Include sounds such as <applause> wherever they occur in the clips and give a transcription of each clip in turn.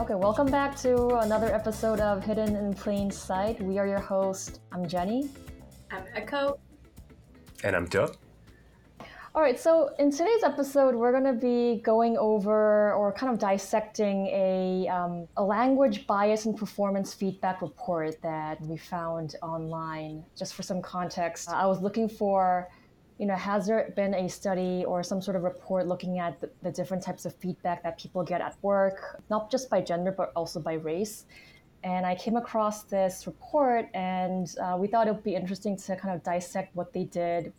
Okay, welcome back to another episode of Hidden in Plain Sight. We are your host. I'm Jenny. I'm Echo. And I'm Doug. All right, so in today's episode, we're going to be going over or kind of dissecting a, um, a language bias and performance feedback report that we found online. Just for some context, I was looking for you know, has there been a study or some sort of report looking at the, the, different types of feedback that people get at work, not just by gender, but also by race? And I came across this report, and uh, we thought it would be interesting to kind of dissect what they did,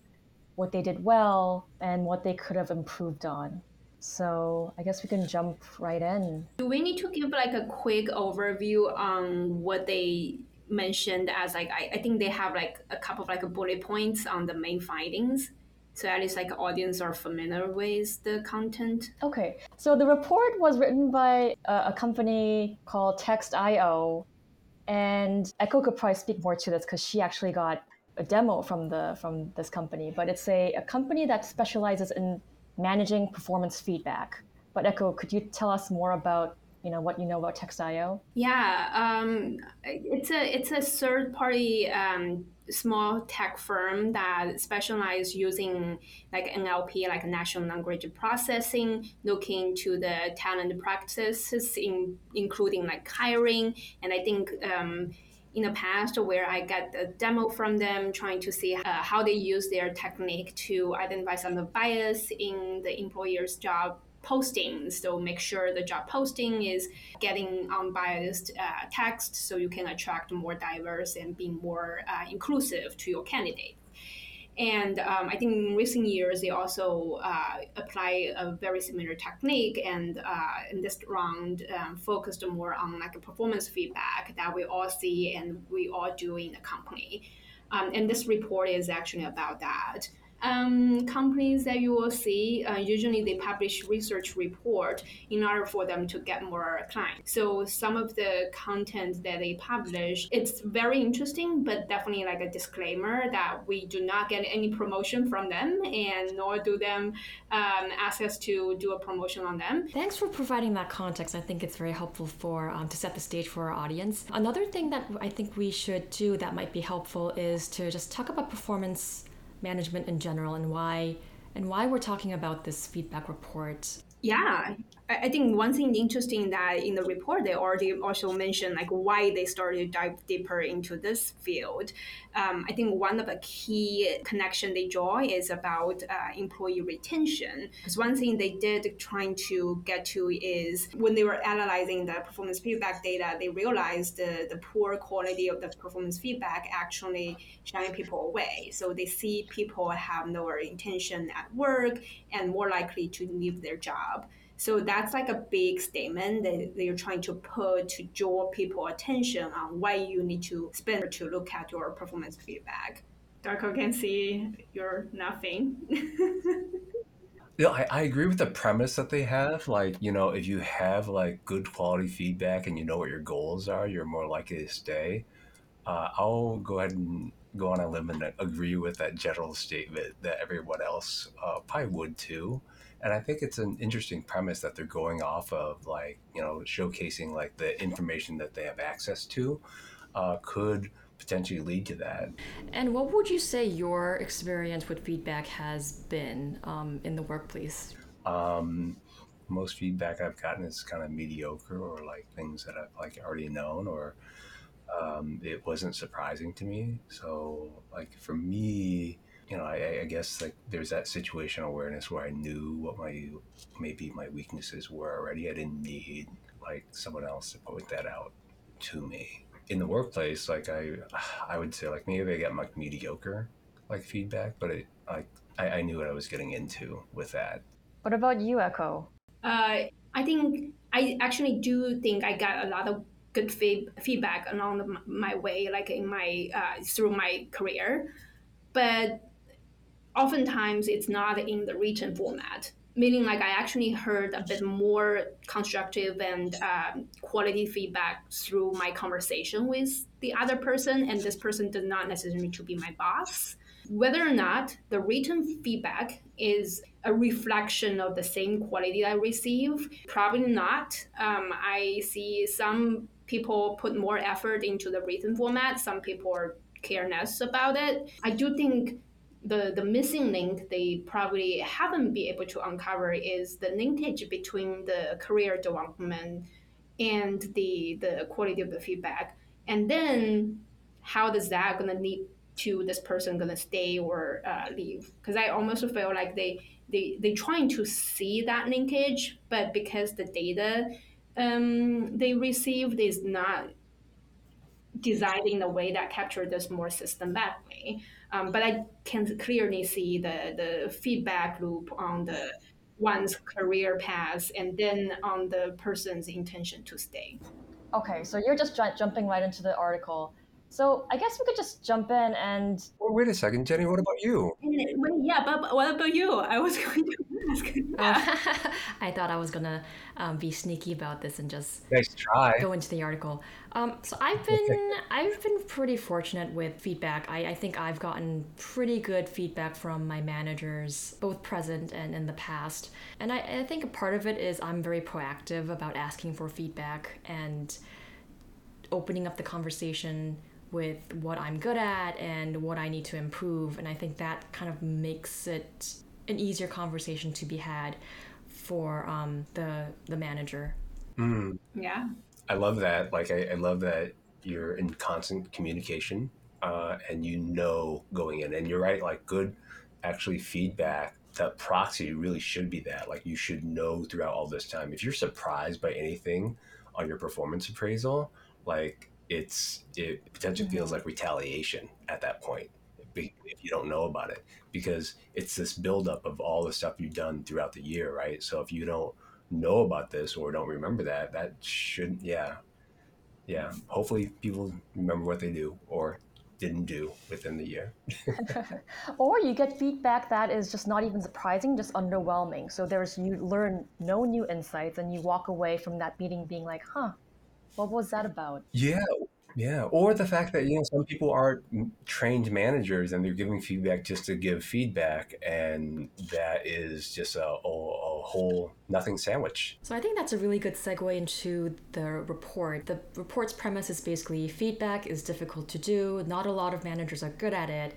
what they did well, and what they could have improved on. So I guess we can jump right in. Do we need to give like a quick overview on what they mentioned as like I, I think they have like a couple of like bullet points on the main findings. So at least like audience are familiar with the content. Okay. So the report was written by a, a company called Textio and echo could probably speak more to this because she actually got a demo from the from this company but it's a, a company that specializes in managing performance feedback. But echo could you tell us more about you know what you know about Textio? Yeah, um, it's a it's a third party um, small tech firm that specializes using like NLP, like natural language processing, looking to the talent practices, in, including like hiring. And I think um, in the past where I got the demo from them, trying to see uh, how they use their technique to identify some of the bias in the employer's job postings. So make sure the job posting is getting unbiased uh, text so you can attract more diverse and be more uh, inclusive to your candidate. And um, I think in recent years, they also uh, apply a very similar technique. And uh, in this round, um, focused more on like a performance feedback that we all see and we all do in the company. Um, and this report is actually about that um, companies that you will see, uh, usually they publish research report in order for them to get more clients. So some of the content that they publish, it's very interesting, but definitely like a disclaimer that we do not get any promotion from them and nor do them um, ask us to do a promotion on them. Thanks for providing that context. I think it's very helpful for um, to set the stage for our audience. Another thing that I think we should do that might be helpful is to just talk about performance management in general and why and why we're talking about this feedback report. Yeah, I think one thing interesting that in the report they already also mentioned like why they started to dive deeper into this field. Um, I think one of the key connection they draw is about uh, employee retention. Because one thing they did trying to get to is when they were analyzing the performance feedback data, they realized the, the poor quality of the performance feedback actually shying people away. So they see people have lower intention at work and more likely to leave their job. So that's like a big statement that you're trying to put to draw people attention on why you need to spend to look at your performance feedback. Darko can see you're nothing. <laughs> Yeah, I, I agree with the premise that they have. Like, you know, if you have like good quality feedback and you know what your goals are, you're more likely to stay. Uh, I'll go ahead and go on a limb and agree with that general statement that everyone else uh, probably would too and I think it's an interesting premise that they're going off of, like you know, showcasing like the information that they have access to, uh, could potentially lead to that. And what would you say your experience with feedback has been um, in the workplace? Um, most feedback I've gotten is kind of mediocre, or like things that I've like already known, or um, it wasn't surprising to me. So, like for me, you know, I, I, guess like there's that situational awareness where I knew what my maybe my weaknesses were already. I didn't need like someone else to point that out to me. In the workplace, like I, I would say like maybe I got like mediocre like feedback, but it like I, I knew what I was getting into with that. What about you, Echo? Uh, I think I actually do think I got a lot of good feed, feedback along the, my way, like in my uh, through my career, but oftentimes it's not in the written format meaning like i actually heard a bit more constructive and um, quality feedback through my conversation with the other person and this person did not necessarily to be my boss whether or not the written feedback is a reflection of the same quality I receive, probably not. Um, I see some people put more effort into the written format, some people are care less about it. I do think the, the missing link they probably haven't been able to uncover is the linkage between the career development and the the quality of the feedback. And then how does that gonna lead to this person gonna stay or uh, leave? Because I almost feel like they they they trying to see that linkage, but because the data um, they received is not designed in a way that captures this more systematically. Um, but I can clearly see the the feedback loop on the one's career path and then on the person's intention to stay. Okay, so you're just ju- jumping right into the article. So I guess we could just jump in and. Well, wait a second, Jenny. What about you? yeah, but what about you? I was <laughs> going to ask. <laughs> Uh, I thought I was gonna um, be sneaky about this and just nice try. go into the article. Um, so I've been I've been pretty fortunate with feedback. I, I think I've gotten pretty good feedback from my managers, both present and in the past. And I, I think a part of it is I'm very proactive about asking for feedback and opening up the conversation with what I'm good at and what I need to improve. And I think that kind of makes it an easier conversation to be had for um, the the manager. Mm. Yeah. I love that. Like, I, I love that you're in constant communication uh, and you know going in. And you're right, like, good actually feedback. That proxy really should be that. Like, you should know throughout all this time. If you're surprised by anything on your performance appraisal, like, it's it potentially mm-hmm. feels like retaliation at that point if you don't know about it because it's this buildup of all the stuff you've done throughout the year right? So if you don't know about this or don't remember that that shouldn't, yeah. Yeah hopefully people remember what they do or didn't do within the year. <laughs> <laughs> Or you get feedback that is just not even surprising just underwhelming. So there's you learn no new insights and you walk away from that meeting being like huh what was that about? Yeah, yeah. Or the fact that, you know, some people are trained managers and they're giving feedback just to give feedback. And that is just a, a, a whole nothing sandwich. So I think that's a really good segue into the report. The report's premise is basically feedback is difficult to do, not a lot of managers are good at it.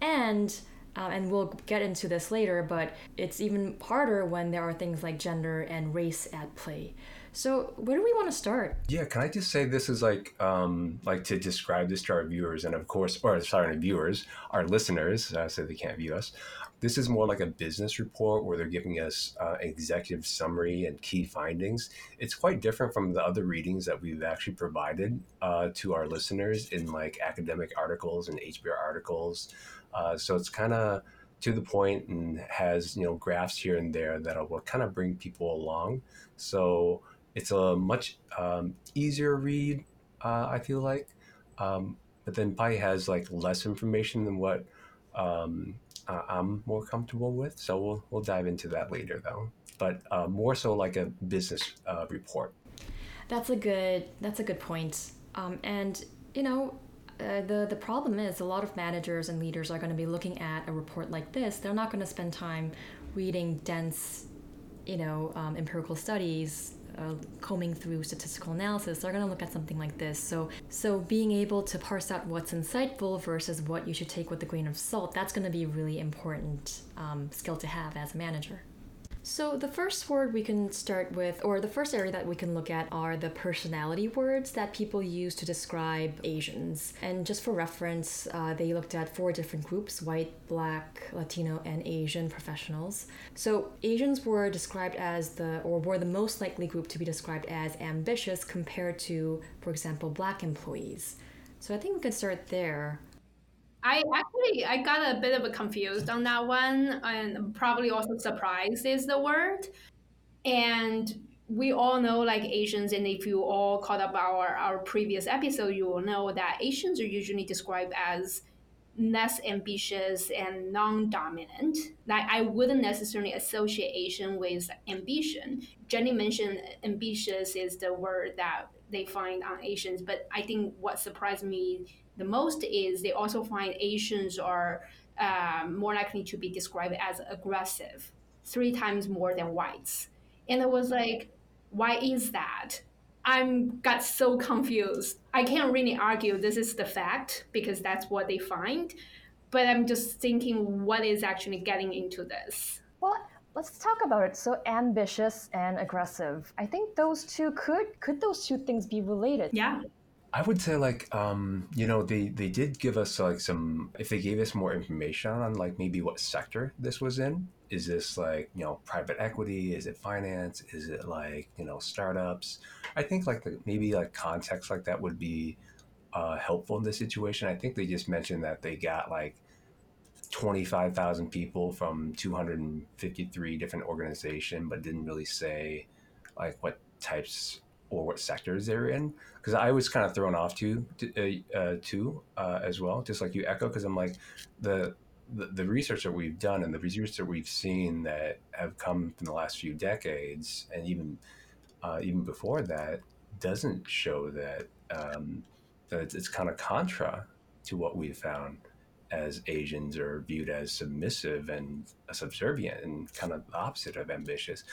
And uh, and we'll get into this later, but it's even harder when there are things like gender and race at play. So where do we want to start? Yeah, can I just say this is like um, like to describe this to our viewers and of course, or sorry, our viewers, our listeners, uh, so they can't view us. This is more like a business report where they're giving us uh, executive summary and key findings. It's quite different from the other readings that we've actually provided uh, to our listeners in like academic articles and HBR articles. Uh, so it's kind of to the point and has you know graphs here and there that will kind of bring people along. So it's a much um, easier read, uh, I feel like. Um, but then Pi has like less information than what um, I'm more comfortable with. So we'll, we'll dive into that later though. But uh, more so like a business uh, report. That's a good. That's a good point. Um, and you know, uh, the the problem is a lot of managers and leaders are going to be looking at a report like this. They're not going to spend time reading dense, you know, um, empirical studies uh, combing through statistical analysis, they're going to look at something like this. So, so being able to parse out what's insightful versus what you should take with a grain of salt, that's going to be a really important um, skill to have as a manager. So, the first word we can start with, or the first area that we can look at, are the personality words that people use to describe Asians. And just for reference, uh, they looked at four different groups white, black, Latino, and Asian professionals. So, Asians were described as the, or were the most likely group to be described as ambitious compared to, for example, black employees. So, I think we can start there. I actually I got a bit of a confused on that one, and probably also surprised is the word. And we all know like Asians, and if you all caught up our our previous episode, you will know that Asians are usually described as less ambitious and non-dominant. Like I wouldn't necessarily associate Asian with ambition. Jenny mentioned ambitious is the word that they find on Asians, but I think what surprised me the most is they also find Asians are uh, more likely to be described as aggressive, three times more than whites. And it was like, why is that? I'm got so confused. I can't really argue this is the fact because that's what they find, but I'm just thinking what is actually getting into this. Well, let's talk about it. So ambitious and aggressive. I think those two could could those two things be related? Yeah. I would say like um, you know they they did give us like some if they gave us more information on like maybe what sector this was in is this like you know private equity is it finance is it like you know startups I think like the, maybe like context like that would be uh, helpful in this situation I think they just mentioned that they got like 25,000 people from 253 different organizations but didn't really say like what types or what sectors they're in. Because I was kind of thrown off too uh, uh, too uh, as well just like you echo because I'm like the, the the research that we've done and the research that we've seen that have come from the last few decades and even uh, even before that doesn't show that um, that it's, it's kind of contra to what we've found as Asians are viewed as submissive and subservient and kind of the opposite of ambitious.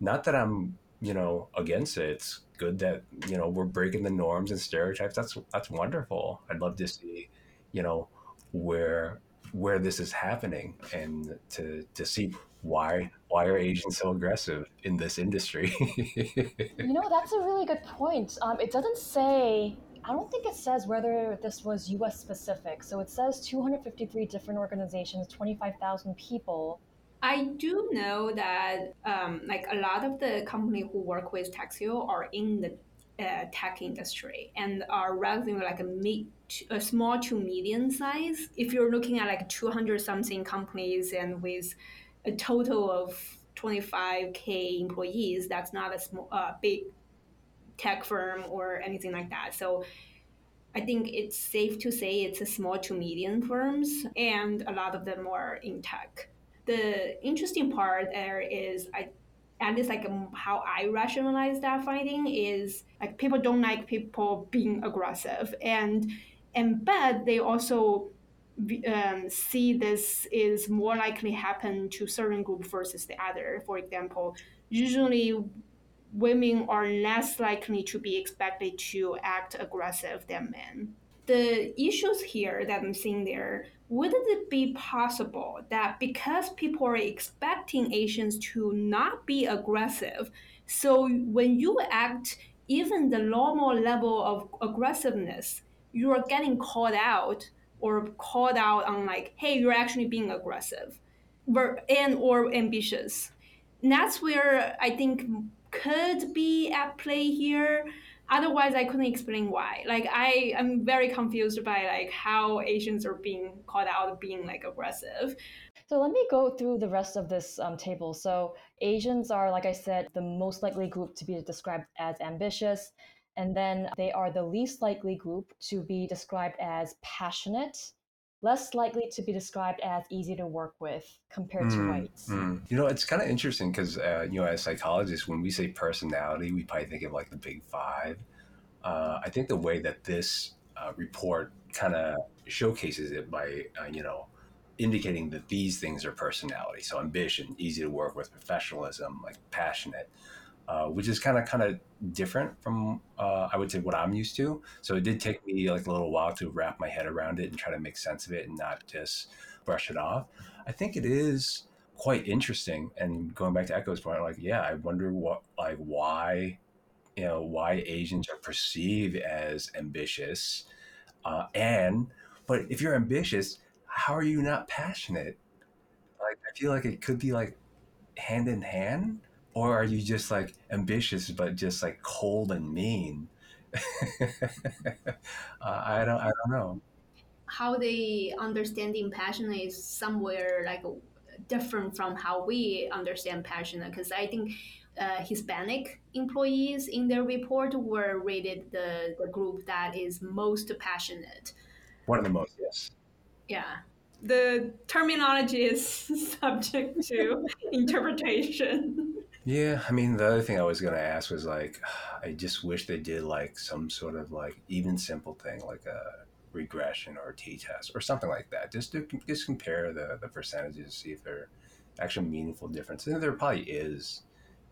Not that I'm you know against it. It's good that you know we're breaking the norms and stereotypes. That's that's wonderful. I'd love to see you know where where this is happening and to to see why why are Asians so aggressive in this industry? <laughs> you know, that's a really good point. Um, it doesn't say. I don't think it says whether this was U.S. specific. So it says 253 different organizations, 25,000 people. I do know that um, like a lot of the company who work with Textio are in the uh, tech industry and are relatively like a mid, a small to medium size. If you're looking at like 200 something companies and with a total of 25k employees, that's not a small, uh, big tech firm or anything like that. So I think it's safe to say it's a small to medium firms, and a lot of them are in tech the interesting part there is I at least like um, how I rationalize that finding is like people don't like people being aggressive and and but they also um, see this is more likely happen to certain group versus the other. For example, usually women are less likely to be expected to act aggressive than men. The issues here that I'm seeing there wouldn't it be possible that because people are expecting Asians to not be aggressive, so when you act even the normal level of aggressiveness, you are getting called out or called out on like, hey, you're actually being aggressive, and or ambitious. And that's where I think could be at play here. Otherwise i couldn't explain why. Like i am very confused by like how asians are being called out being like aggressive. So let me go through the rest of this um, table. So asians are like i said the most likely group to be described as ambitious and then they are the least likely group to be described as passionate less likely to be described as easy to work with compared mm, to hmm, whites. Mm. You know, it's kind of interesting because, uh, you know, as psychologists, when we say personality, we probably think of like the big five. Uh, I think the way that this uh, report kind of showcases it by, uh, you know, indicating that these things are personality. So ambition, easy to work with, professionalism, like passionate uh, which is kind of kind of different from uh, I would say what I'm used to. So it did take me like a little while to wrap my head around it and try to make sense of it and not just brush it off. I think it is quite interesting. And going back to Echo's point, like yeah, I wonder what like why you know why Asians are perceived as ambitious, uh, and but if you're ambitious, how are you not passionate? Like I feel like it could be like hand in hand or are you just like ambitious but just like cold and mean <laughs> uh, i don't i don't know how they understanding passion is somewhere like different from how we understand passion because i think uh, hispanic employees in their report were rated the, the group that is most passionate one of the most yes Yeah. The terminology is <laughs> subject to <laughs> interpretation. Yeah, I mean, the other thing I was going to ask was like, <sighs> I just wish they did like some sort of like even simple thing, like a regression or a t-test or something like that, just to just compare the, the percentages, to see if there are meaningful differences. And there probably is,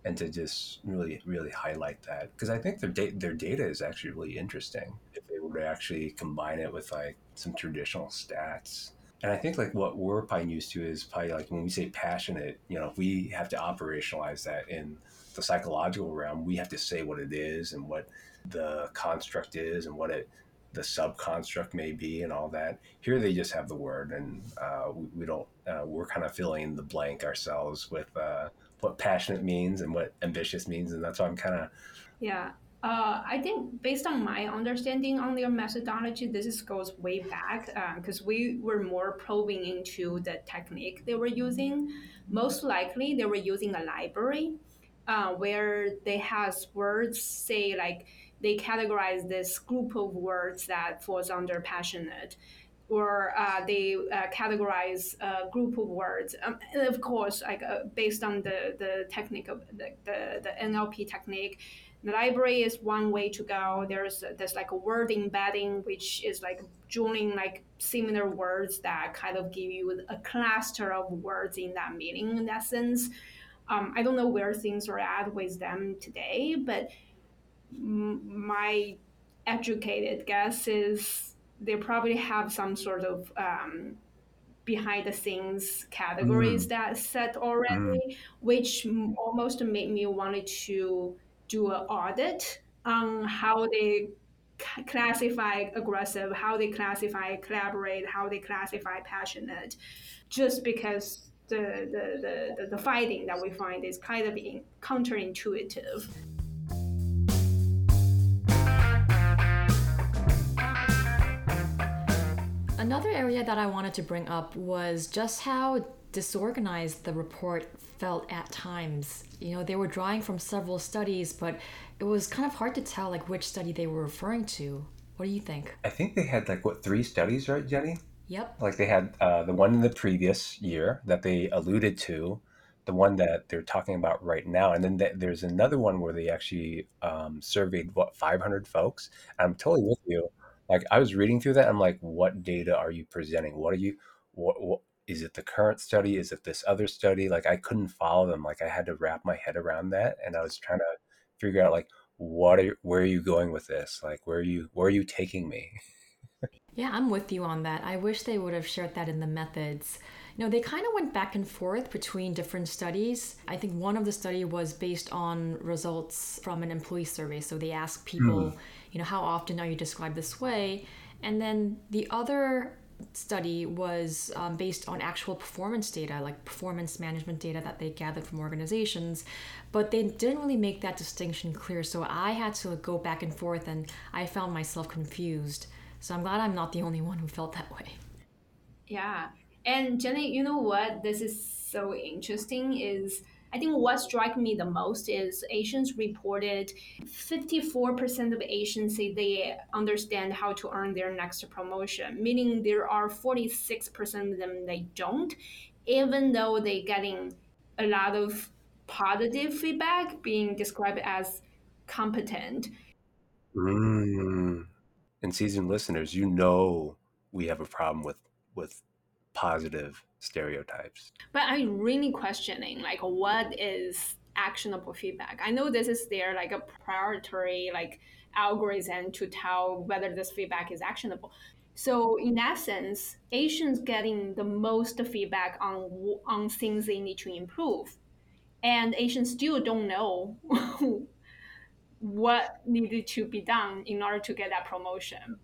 and to just really really highlight that because I think their da- their data is actually really interesting if they were to actually combine it with like some traditional stats. And I think like what we're probably used to is probably like when we say passionate, you know, if we have to operationalize that in the psychological realm, we have to say what it is and what the construct is and what it the sub construct may be and all that. Here they just have the word, and uh, we, we, don't. Uh, we're kind of filling the blank ourselves with uh, what passionate means and what ambitious means, and that's why I'm kind of. Yeah, uh, I think based on my understanding on their methodology, this is, goes way back because uh, we were more probing into the technique they were using. Most likely, they were using a library uh, where they has words say like they categorize this group of words that falls under passionate or uh, they uh, categorize a group of words. Um, and of course, like uh, based on the, the technique of the, the, the, NLP technique, the library is one way to go. There's there's like a word embedding, which is like joining like similar words that kind of give you a cluster of words in that meaning in that sense. Um, I don't know where things are at with them today, but my educated guess is they probably have some sort of um, behind the scenes categories mm. that set already, mm. which almost made me wanted to do an audit on how they classify aggressive, how they classify collaborate, how they classify passionate, just because the the, the, the fighting that we find is kind of counterintuitive. Another area that I wanted to bring up was just how disorganized the report felt at times. You know, they were drawing from several studies, but it was kind of hard to tell like which study they were referring to. What do you think? I think they had like what three studies, right, Jenny? Yep. Like they had uh, the one in the previous year that they alluded to, the one that they're talking about right now, and then th- there's another one where they actually um, surveyed what 500 folks. I'm totally with you like I was reading through that. I'm like, what data are you presenting? What are you? What, what is it? The current study? Is it this other study? Like I couldn't follow them. Like I had to wrap my head around that, and I was trying to figure out like what are where are you going with this? Like where are you where are you taking me? yeah, I'm with you on that. I wish they would have shared that in the methods. You know, they kind of went back and forth between different studies. I think one of the study was based on results from an employee survey. So they asked people, mm. you know, how often are you described this way? And then the other study was um, based on actual performance data, like performance management data that they gathered from organizations, but they didn't really make that distinction clear. So I had to go back and forth, and I found myself confused. So I'm glad I'm not the only one who felt that way. Yeah, and Jenny, you know what? This is so interesting. Is I think what struck me the most is Asians reported 54% of Asians say they understand how to earn their next promotion, meaning there are 46% of them they don't, even though they're getting a lot of positive feedback being described as competent. Mm. And seasoned listeners, you know we have a problem with with positive stereotypes. But I'm really questioning like what is actionable feedback. I know this is their like a priority like algorithm to tell whether this feedback is actionable. So in essence, Asians getting the most feedback on on things they need to improve, and Asians still don't know <laughs> what needed to be done in order to get that promotion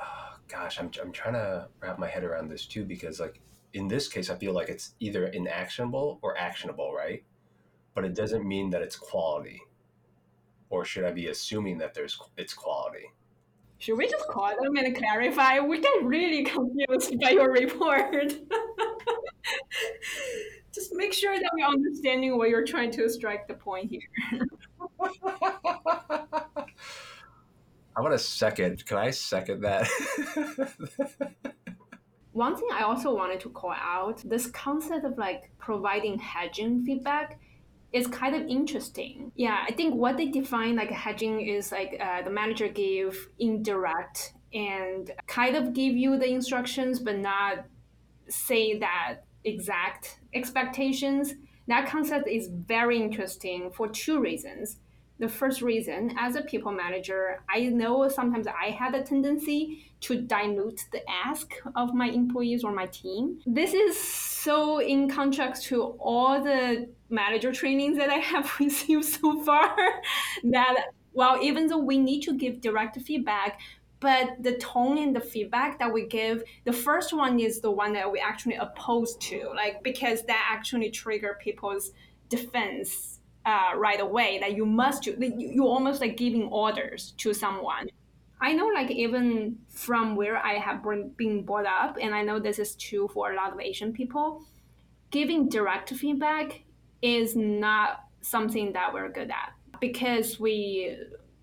Oh, gosh, I'm, I'm trying to wrap my head around this too because like in this case, I feel like it's either inactionable or actionable, right? But it doesn't mean that it's quality. Or should I be assuming that there's it's quality? Should we just call them and clarify? We get really <laughs> confused by your report. <laughs> just make sure that we're understanding what you're trying to strike the point here. <laughs> I want to second. Can I second that? One thing I also wanted to call out this concept of like providing hedging feedback is kind of interesting. Yeah, I think what they define like hedging is like uh, the manager give indirect and kind of give you the instructions, but not say that exact expectations. That concept is very interesting for two reasons. The first reason, as a people manager, I know sometimes I had a tendency to dilute the ask of my employees or my team. This is so in contrast to all the manager trainings that I have <laughs> received so far <laughs> that well, even though we need to give direct feedback, but the tone and the feedback that we give the first one is the one that we actually oppose to like because that actually trigger people's defense uh, right away that you must do you, you almost like giving orders to someone i know like even from where i have been brought up and i know this is true for a lot of asian people giving direct feedback is not something that we're good at because we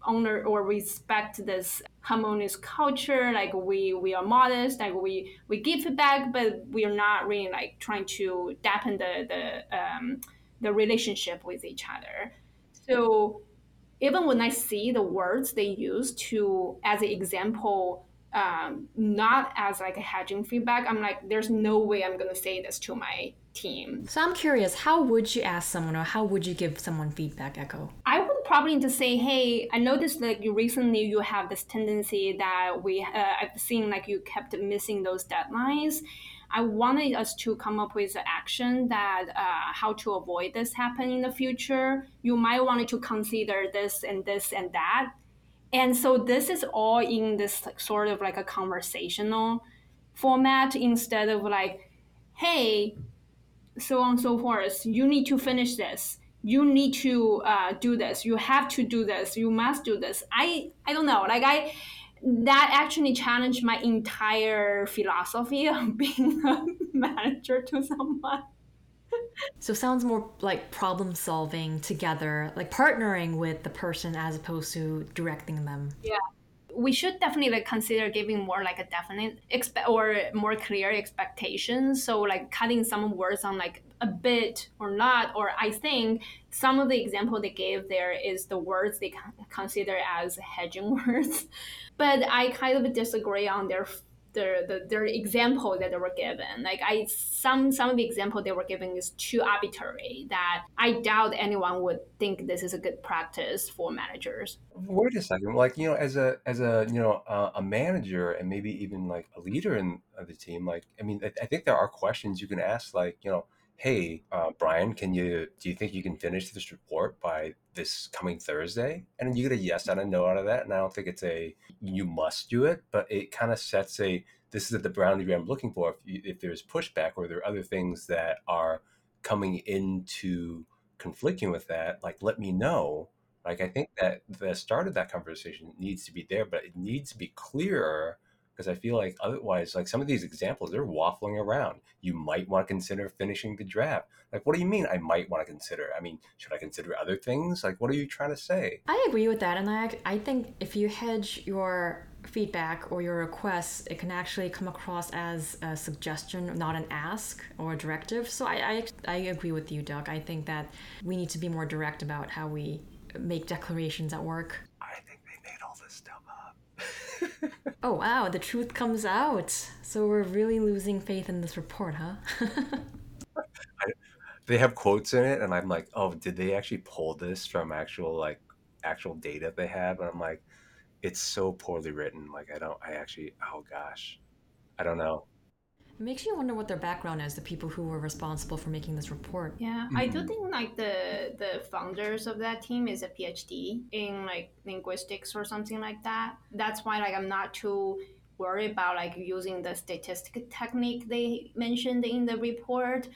honor or respect this harmonious culture like we we are modest like we we give feedback but we are not really like trying to dampen the the um, the relationship with each other. So even when i see the words they use to as an example um, not as like a hedging feedback i'm like there's no way i'm going to say this to my team. So I'm curious, how would you ask someone or how would you give someone feedback, Echo? I would probably to say, hey, I noticed that you recently you have this tendency that we uh, I've seen like you kept missing those deadlines. I wanted us to come up with an action that uh, how to avoid this happening in the future. You might want to consider this and this and that. And so this is all in this sort of like a conversational format instead of like, hey, so on and so forth. You need to finish this. You need to uh, do this. You have to do this. You must do this. I I don't know. Like I that actually challenged my entire philosophy of <laughs> being a manager to someone. So sounds more like problem solving together, like partnering with the person as opposed to directing them. Yeah we should definitely consider giving more like a definite expe- or more clear expectations. So like cutting some words on like a bit or not or i think some of the example they gave there is the words they consider as hedging <laughs> words. But i kind of disagree on their their, the, their example that they were given. Like I, some some of the example they were giving is too arbitrary that I doubt anyone would think this is a good practice for managers. Wait a second, like you know, as a as a you know a manager and maybe even like a leader in the team, like I mean, I, I think there are questions you can ask, like you know, hey uh, brian can you do you think you can finish this report by this coming thursday? And you get a yes and a no out of that and i don't think it's a you must do it but it kind of sets a this is the boundary i'm looking for. If, if there's pushback or there are other things that are coming into conflicting with that like let me know. Like i think that the start of that conversation needs to be there but it needs to be clearer because I feel like otherwise, like some of these examples, they're waffling around. You might want to consider finishing the draft. Like, what do you mean? I might want to consider. I mean, should I consider other things? Like, what are you trying to say? I agree with that, and I I think if you hedge your feedback or your requests, it can actually come across as a suggestion, not an ask or a directive. So I I, I agree with you, Doug. I think that we need to be more direct about how we make declarations at work. Oh wow, the truth comes out. So we're really losing faith in this report, huh? <laughs> I, they have quotes in it, and I'm like, oh, did they actually pull this from actual like actual data they have? And I'm like, it's so poorly written. Like I don't, I actually, oh gosh, I don't know. It makes you wonder what their background is, the people who were responsible for making this report. Yeah, mm-hmm. I do think like the the founders of that team is a PhD in like linguistics or something like that. That's why like I'm not too worried about like using the statistic technique they mentioned in the report.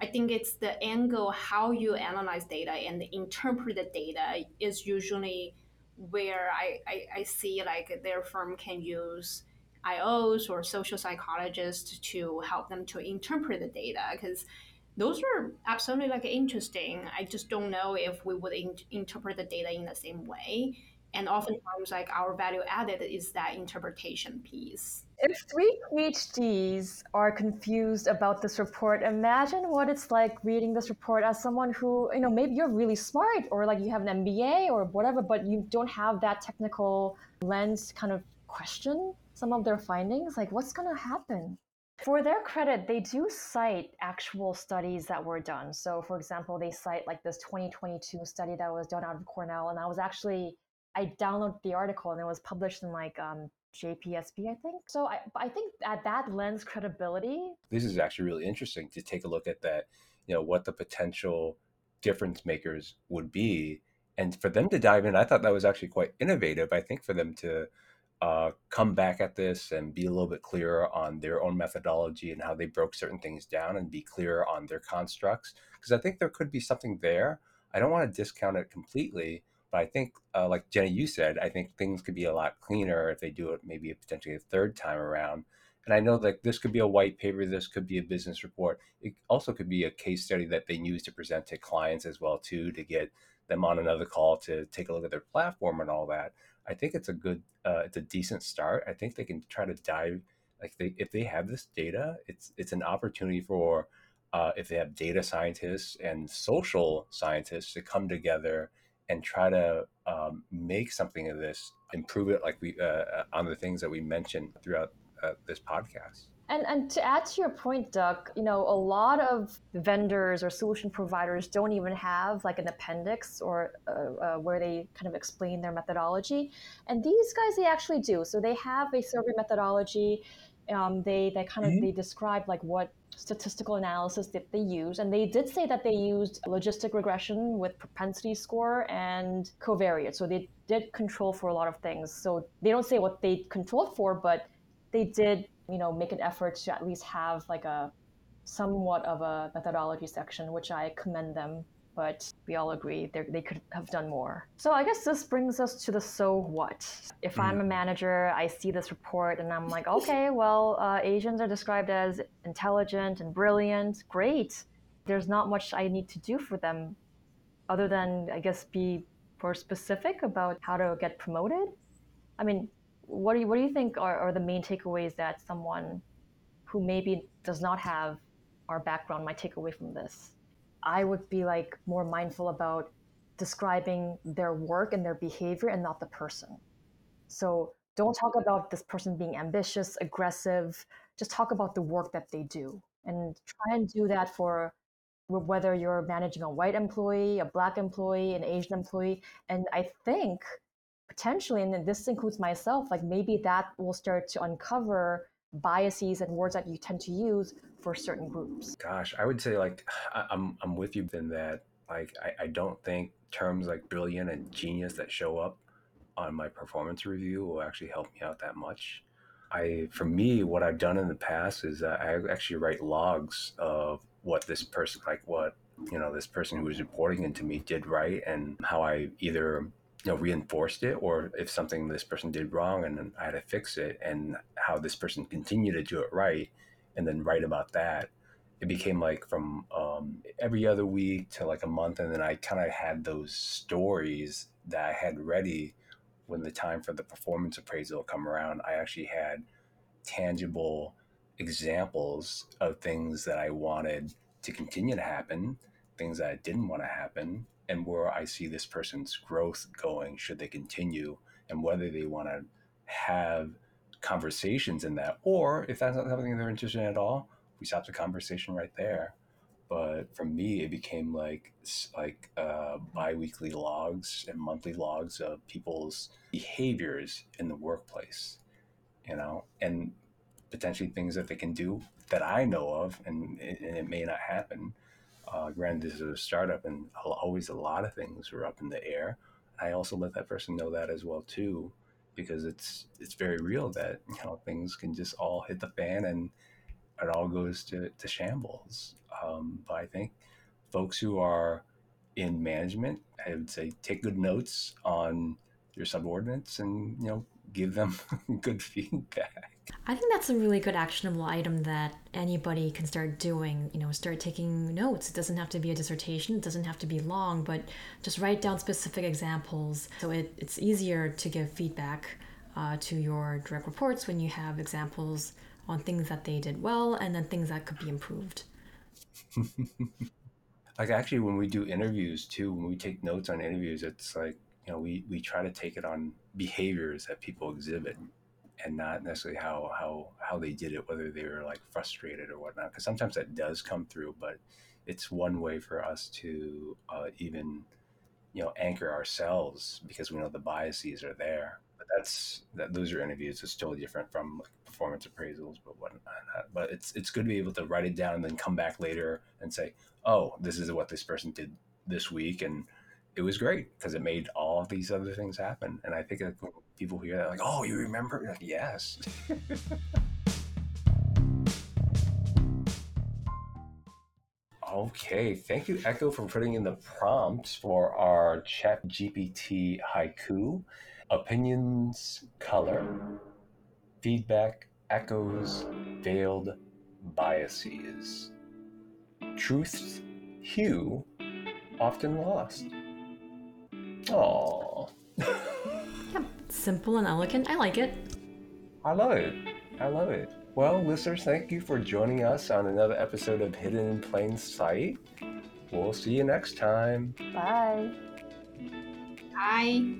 I think it's the angle how you analyze data and interpret the data is usually where I, I, I see like their firm can use IOs or social psychologists to help them to interpret the data because those are absolutely like interesting. I just don't know if we would in- interpret the data in the same way. and oftentimes like our value added is that interpretation piece if three PhDs are confused about this report, imagine what it's like reading this report as someone who, you know, maybe you're really smart or like you have an MBA or whatever, but you don't have that technical lens kind of question some of their findings. Like, what's going to happen? For their credit, they do cite actual studies that were done. So, for example, they cite like this 2022 study that was done out of Cornell, and I was actually I downloaded the article and it was published in like um, JPSP, I think. So I, I think at that lends credibility. This is actually really interesting to take a look at that, you know, what the potential difference makers would be. And for them to dive in, I thought that was actually quite innovative. I think for them to uh, come back at this and be a little bit clearer on their own methodology and how they broke certain things down and be clearer on their constructs. Because I think there could be something there. I don't want to discount it completely, but I think, uh, like Jenny, you said, I think things could be a lot cleaner if they do it maybe potentially a third time around. And I know that this could be a white paper, this could be a business report. It also could be a case study that they use to present to clients as well too, to get them on another call to take a look at their platform and all that. I think it's a good, uh, it's a decent start. I think they can try to dive like they if they have this data, it's it's an opportunity for uh, if they have data scientists and social scientists to come together and try to um, make something of this, improve it like we uh, uh, on the things that we mentioned throughout uh, this podcast. And, and to add to your point, Doug, you know, a lot of vendors or solution providers don't even have like an appendix or uh, uh, where they kind of explain their methodology. And these guys, they actually do. So they have a survey methodology. Um, they they kind of mm-hmm. they describe like what statistical analysis that they use. And they did say that they used logistic regression with propensity score and covariate. So they did control for a lot of things. So they don't say what they controlled for, but they did, you know, make an effort to at least have like a somewhat of a methodology section, which I commend them but we all agree they could have done more. So I guess this brings us to the so what. If mm. I'm a manager, I see this report and I'm like, okay, well, uh, Asians are described as intelligent and brilliant. Great. There's not much I need to do for them other than, I guess, be more specific about how to get promoted. I mean, what do you, what do you think are, are the main takeaways that someone who maybe does not have our background might take away from this? I would be like more mindful about describing their work and their behavior and not the person. So don't talk about this person being ambitious, aggressive. Just talk about the work that they do and try and do that for whether you're managing a white employee, a black employee, an Asian employee. And I think potentially, and this includes myself, like maybe that will start to uncover biases and words that you tend to use for certain groups? Gosh, I would say like I'm I'm with you in that like I, I don't think terms like brilliant and genius that show up on my performance review will actually help me out that much. I for me what I've done in the past is I actually write logs of what this person like what you know this person who was reporting into me did right and how I either know reinforced it or if something this person did wrong and I had to fix it and how this person continued to do it right and then write about that it became like from um, every other week to like a month and then i kind of had those stories that i had ready when the time for the performance appraisal come around. I actually had tangible examples of things that i wanted to continue to happen things that I didn't want to happen and where I see this person's growth going should they continue and whether they want to have conversations in that or if that's not something they're interested in at all we stop the conversation right there. But for me it became like like uh, biweekly logs and monthly logs of people's behaviors in the workplace you know and potentially things that they can do that i know of and it, and it may not happen uh, granted, this is a startup, and always a lot of things were up in the air. I also let that person know that as well too, because it's it's very real that you know things can just all hit the fan and it all goes to, to shambles. Um, but I think folks who are in management, I would say take good notes on your subordinates and you know give them <laughs> good feedback. I think that's a really good actionable item that anybody can start doing. You know, start taking notes. It doesn't have to be a dissertation, it doesn't have to be long, but just write down specific examples so it, it's easier to give feedback uh, to your direct reports when you have examples on things that they did well and then things that could be improved. <laughs> like actually when we do interviews too, when we take notes on interviews, it's like, you know, we, we try to take it on behaviors that people exhibit and not necessarily how how how they did it, whether they were like frustrated or whatnot. Because sometimes that does come through, but it's one way for us to uh, even you know anchor ourselves because we know the biases are there. But that's that those are interviews. It's totally different from like performance appraisals, but whatnot. But it's it's good to be able to write it down and then come back later and say, oh, this is what this person did this week, and it was great because it made all of these other things happen. And I think like, people hear that, like, oh, you remember? Like, yes. <laughs> okay, thank you, Echo, for putting in the prompts for our Chat GPT haiku. Opinions, color, feedback, echoes, veiled biases. Truth's hue often lost. Oh. yeah, simple and elegant. I like it. I love it. I love it. Well, listeners, thank you for joining us on another episode of Hidden in Plain Sight. We'll see you next time. Bye. Bye.